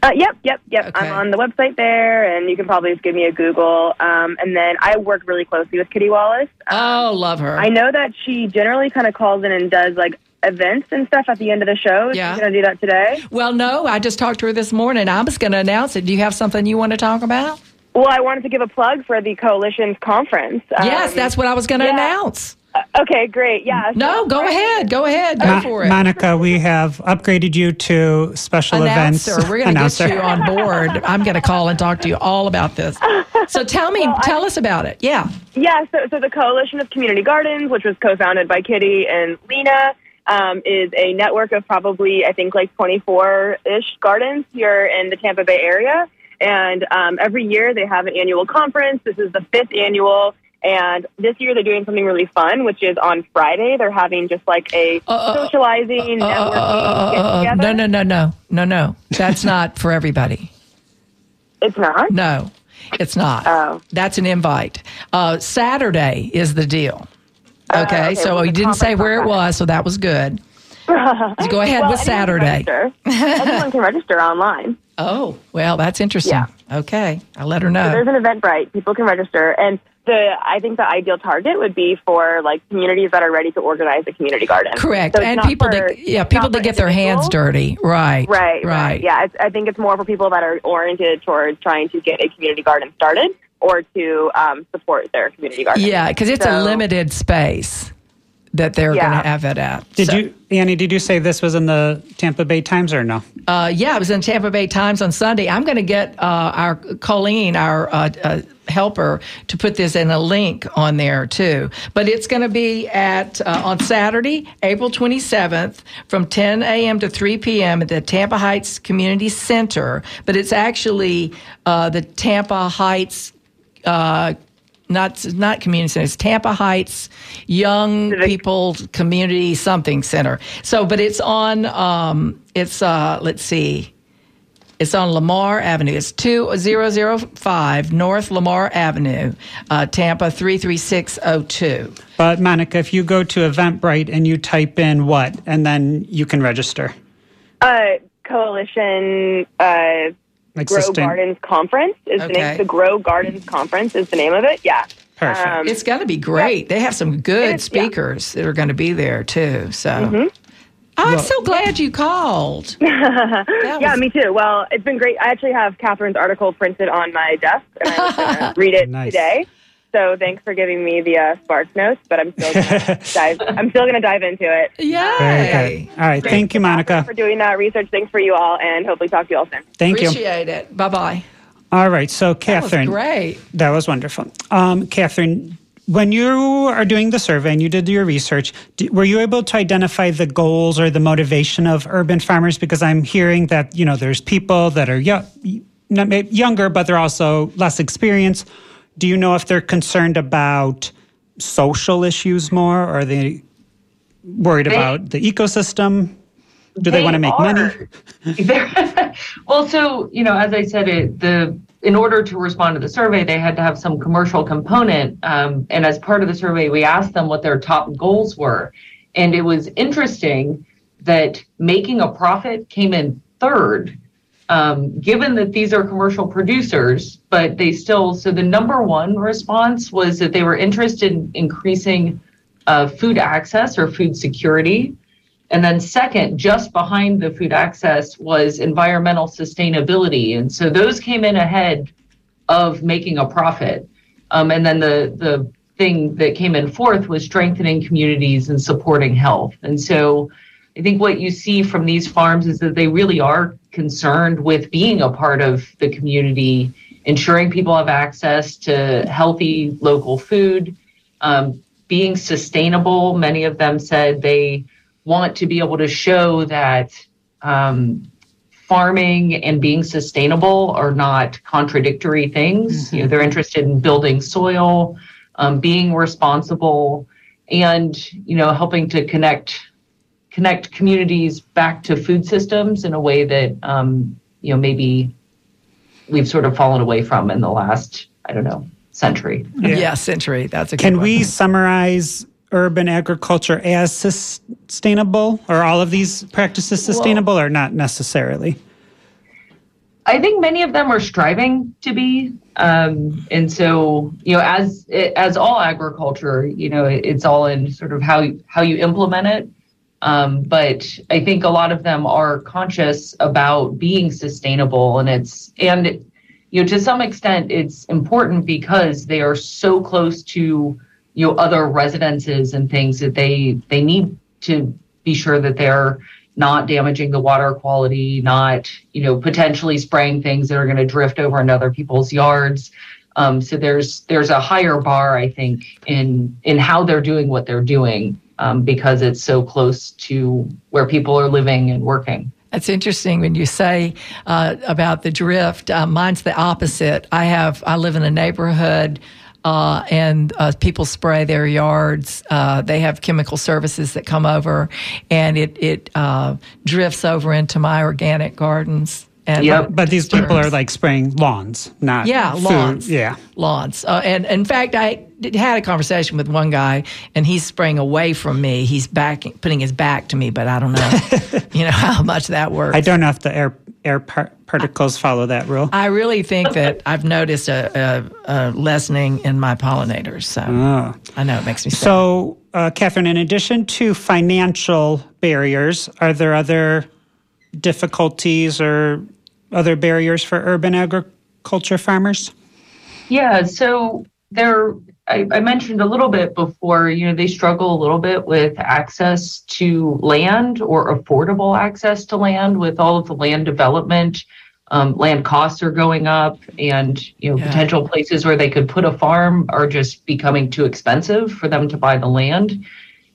Uh, yep, yep, yep. Okay. I'm on the website there, and you can probably just give me a Google. Um, and then I work really closely with Kitty Wallace. Um, Oh, love her. I know that she generally kind of calls in and does like events and stuff at the end of the show. Yeah. She's going to do that today. well, no, I just talked to her this morning. I was going to announce it. Do you have something you want to talk about? Well, I wanted to give a plug for the coalition's conference. yes, Um, that's what I was going to yeah. announce. Okay, great. Yeah. so No, go Friday- ahead. Go ahead. Go Ma- for it. Monica, we have upgraded you to special Announcer. events We're going to announcer. get you on board. I'm going to call and talk to you all about this. So tell me, tell us about it. Yeah. Yeah, so, so the Coalition of Community Gardens, which was co-founded by Kitty and Lena, um, is a network of probably, I think, like 24-ish gardens here in the Tampa Bay area. And um, every year they have an annual conference. This is the fifth annual. And this year they're doing something really fun, which is on Friday they're having just like a uh, uh, socializing, uh, networking Uh, get no, together. no, no, no, no, no. That's not for everybody. It's not? No, it's not. Oh. That's an invite. Uh, Saturday is the deal. Oh, okay, okay, so you didn't say where it was, so that was good. So go ahead Well, with can Saturday. register. anyone can register online. Oh, well, that's interesting. Yeah. Okay, I'll let her know. There's an Eventbrite. People can register, and the I think the ideal target would be for like communities that are ready to organize a community garden. Correct, So and people for- that yeah, people that get their hands dirty. Right, Right, right. right. Yeah, it's, I think it's more for people that are oriented towards trying to get a community garden started or to um, support their community garden. Yeah, because it's a limited space that they're Yeah. going to have it at. Did So- you, Annie? Did you say this was in the Tampa Bay Times or no? Uh, yeah, it was in Tampa Bay Times on Sunday. I'm going to get uh, our Colleen, our uh, uh, helper, to put this in a link on there too. But it's going to be at uh, on Saturday, April 27th, from 10 a.m. to 3 p.m. at the Tampa Heights Community Center. But it's actually uh, the Tampa Heights. Not not community center. It's Tampa Heights Young Civic- People Community Something Center. So, but it's on. Um, it's uh, let's see. It's on Lamar Avenue. It's 2005 North Lamar Avenue, uh, Tampa 33602. But Monica, if you go to Eventbrite and you type in what, and then you can register. Uh, Coalition uh, Like Grow sustain- Gardens Conference is the name. The Grow Gardens Conference is the name of it. Yeah. Perfect. Um, It's going to be great. They have some good It is, yeah. speakers that are going to be there too. So. Mm-hmm. I'm so glad you called. Yeah, was- me too. Well, it's been great. I actually have Catherine's article printed on my desk, and I'm going to read it Nice. today. So thanks for giving me the uh, Sparks notes, but I'm still gonna dive. I'm still going to dive into it. Yeah. Yay. good. All right. Thank you, Monica. For doing that research, thanks for you all, and hopefully talk to you all soon. Thank you. Appreciate it. Bye bye. All right. So, That was Catherine. great. That was wonderful. Um, Catherine, when you are doing the survey and you did your research, were you able to identify the goals or the motivation of urban farmers? Because I'm hearing that you know there's people that are young, not younger, but they're also less experienced. Do you know if they're concerned about social issues more, or are they worried They- about the ecosystem? Do they, They want to make money? are. They're- well, so you know, as I said, it the in order to respond to the survey, they had to have some commercial component. Um, and as part of the survey, we asked them what their top goals were, and it was interesting that making a profit came in third. Um, given that these are commercial producers, but they still, so the number one response was that they were interested in increasing uh, food access or food security. And then, second, just behind the food access was environmental sustainability. And so those came in ahead of making a profit. Um, and then the, the thing that came in fourth was strengthening communities and supporting health. And so I think what you see from these farms is that they really are concerned with being a part of the community, ensuring people have access to healthy local food, um, being sustainable. Many of them said they want to be able to show that um, farming and being sustainable are not contradictory things. You know, they're interested in building soil, um, being responsible, and you know, helping to connect connect communities back to food systems in a way that um, you know maybe we've sort of fallen away from in the last I don't know century. Yeah, century. That's a good Can one. we summarize urban agriculture as sustainable? Are all of these practices sustainable or not necessarily? I think many of them are striving to be, um, and so you know, as as all agriculture, you know, it's all in sort of how how you implement it. Um, but I think a lot of them are conscious about being sustainable, and it's and you know to some extent it's important because they are so close to you know other residences and things that they they need to be sure that they're not damaging the water quality, not you know potentially spraying things that are going to drift over in other people's yards. Um, so there's there's a higher bar, I think, in in how they're doing what they're doing um, because it's so close to where people are living and working. That's interesting when you say uh, about the drift. Uh, mine's the opposite. I have I live in a neighborhood uh, and uh, people spray their yards. Uh, they have chemical services that come over, and it it uh, drifts over into my organic gardens. And Yep. But these people are like spraying lawns, not yeah, food. lawns. Yeah. lawns. Uh, and in fact, I did, had a conversation with one guy, and he's spraying away from me. He's back, putting his back to me, but I don't know, you know, how much that works. I don't know if the air air par- particles follow that rule. I really think that I've noticed a, a, a lessening in my pollinators. So Oh. I know it makes me sad. So, uh, Catherine, in addition to financial barriers, are there other difficulties or other barriers for urban agriculture farmers? Yeah, so there, I, I mentioned a little bit before, you know, they struggle a little bit with access to land or affordable access to land with all of the land development. Um, land costs are going up, and you know, Yeah. potential places where they could put a farm are just becoming too expensive for them to buy the land.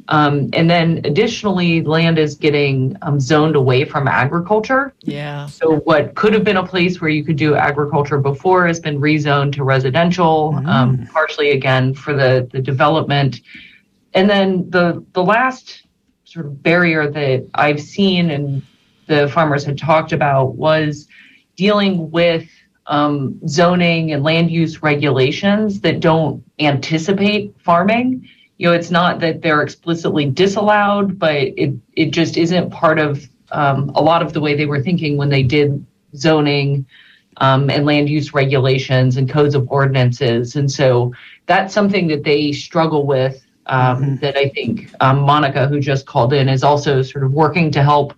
Um, and then additionally, land is getting um, zoned away from agriculture. yeah. So what could have been a place where you could do agriculture before has been rezoned to residential, um, partially again for the the development. And then the the last sort of barrier that I've seen and the farmers had talked about was dealing with um, zoning and land use regulations that don't anticipate farming. You know, it's not that they're explicitly disallowed, but it it just isn't part of um, a lot of the way they were thinking when they did zoning um, and land use regulations and codes of ordinances. And so that's something that they struggle with. Um, That I think um, Monica, who just called in, is also sort of working to help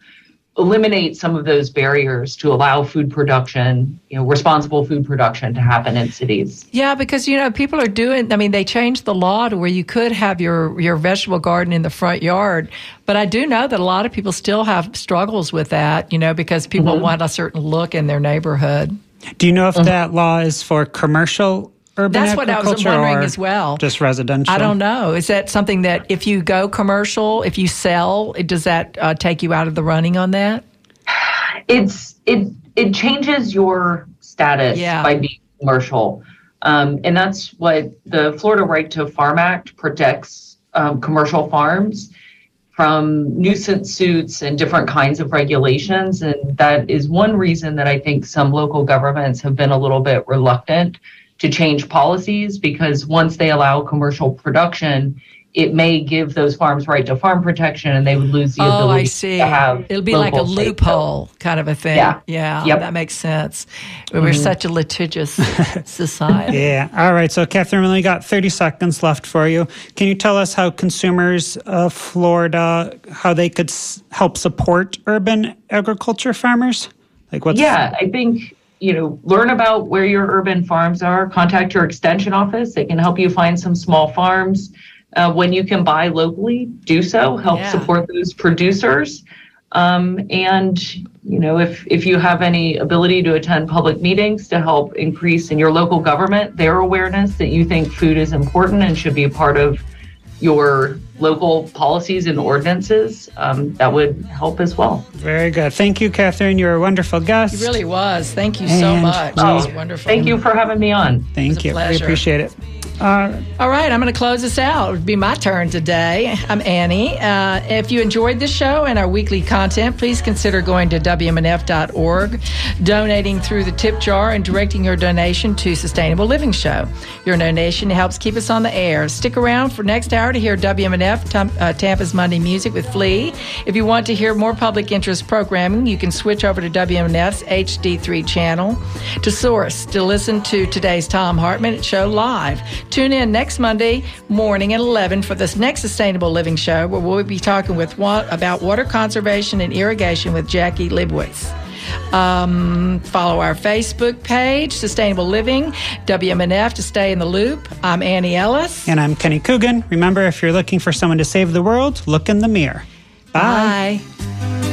eliminate some of those barriers to allow food production, you know, responsible food production to happen in cities. Yeah, because you know people are doing. I mean, they changed the law to where you could have your your vegetable garden in the front yard, but I do know that a lot of people still have struggles with that. You know, because people mm-hmm. want a certain look in their neighborhood. Do you know if mm-hmm. that law is for commercial urban That's what I was wondering as well. Just residential? I don't know. Is that something that if you go commercial, if you sell, does that uh, take you out of the running on that? it's it it changes your status Yeah. by being commercial um, and that's what the florida right to farm act protects um, commercial farms from nuisance suits and different kinds of regulations and that is one reason that i think some local governments have been a little bit reluctant to change policies because once they allow commercial production it may give those farms right to farm protection and they would lose the Oh, ability I see. to have It'll be like a local say-so. loophole kind of a thing. Yeah. Yeah. Yep. That makes sense. We're mm-hmm. such a litigious society. Yeah. All right. So, Catherine, we only got 30 seconds left for you. Can you tell us how consumers of Florida, how they could s- help support urban agriculture farmers? Like what's Yeah, I think, you know, learn about where your urban farms are, contact your extension office. They can help you find some small farms. Uh, when you can buy locally, do so. Help Yeah. support those producers. Um, and, you know, if, if you have any ability to attend public meetings to help increase in your local government their awareness that you think food is important and should be a part of your local policies and ordinances, um, that would help as well. Very good. Thank you, Catherine. You're a wonderful guest. It really was. Thank you so And much. It was Oh, wonderful. Thank you for having me on. Thank was a you. We appreciate it. Uh, All right, I'm going to close this out. It'll be my turn today. I'm Annie. Uh, if you enjoyed the show and our weekly content, please consider going to WMNF.org, donating through the tip jar, and directing your donation to Sustainable Living Show. Your donation helps keep us on the air. Stick around for next hour to hear WMNF uh, Tampa's Monday Music with Flea. If you want to hear more public interest programming, you can switch over to WMNF's HD3 channel. To source, to listen to today's Thom Hartmann show live. Tune in next Monday morning at 11 for this next Sustainable Living Show, where we'll be talking with about water conservation and irrigation with Jackie Libwitz. Um, follow our Facebook page, Sustainable Living, WMNF, to stay in the loop. I'm Annie Ellis. And I'm Kenny Coogan. Remember, if you're looking for someone to save the world, look in the mirror. Bye. Bye.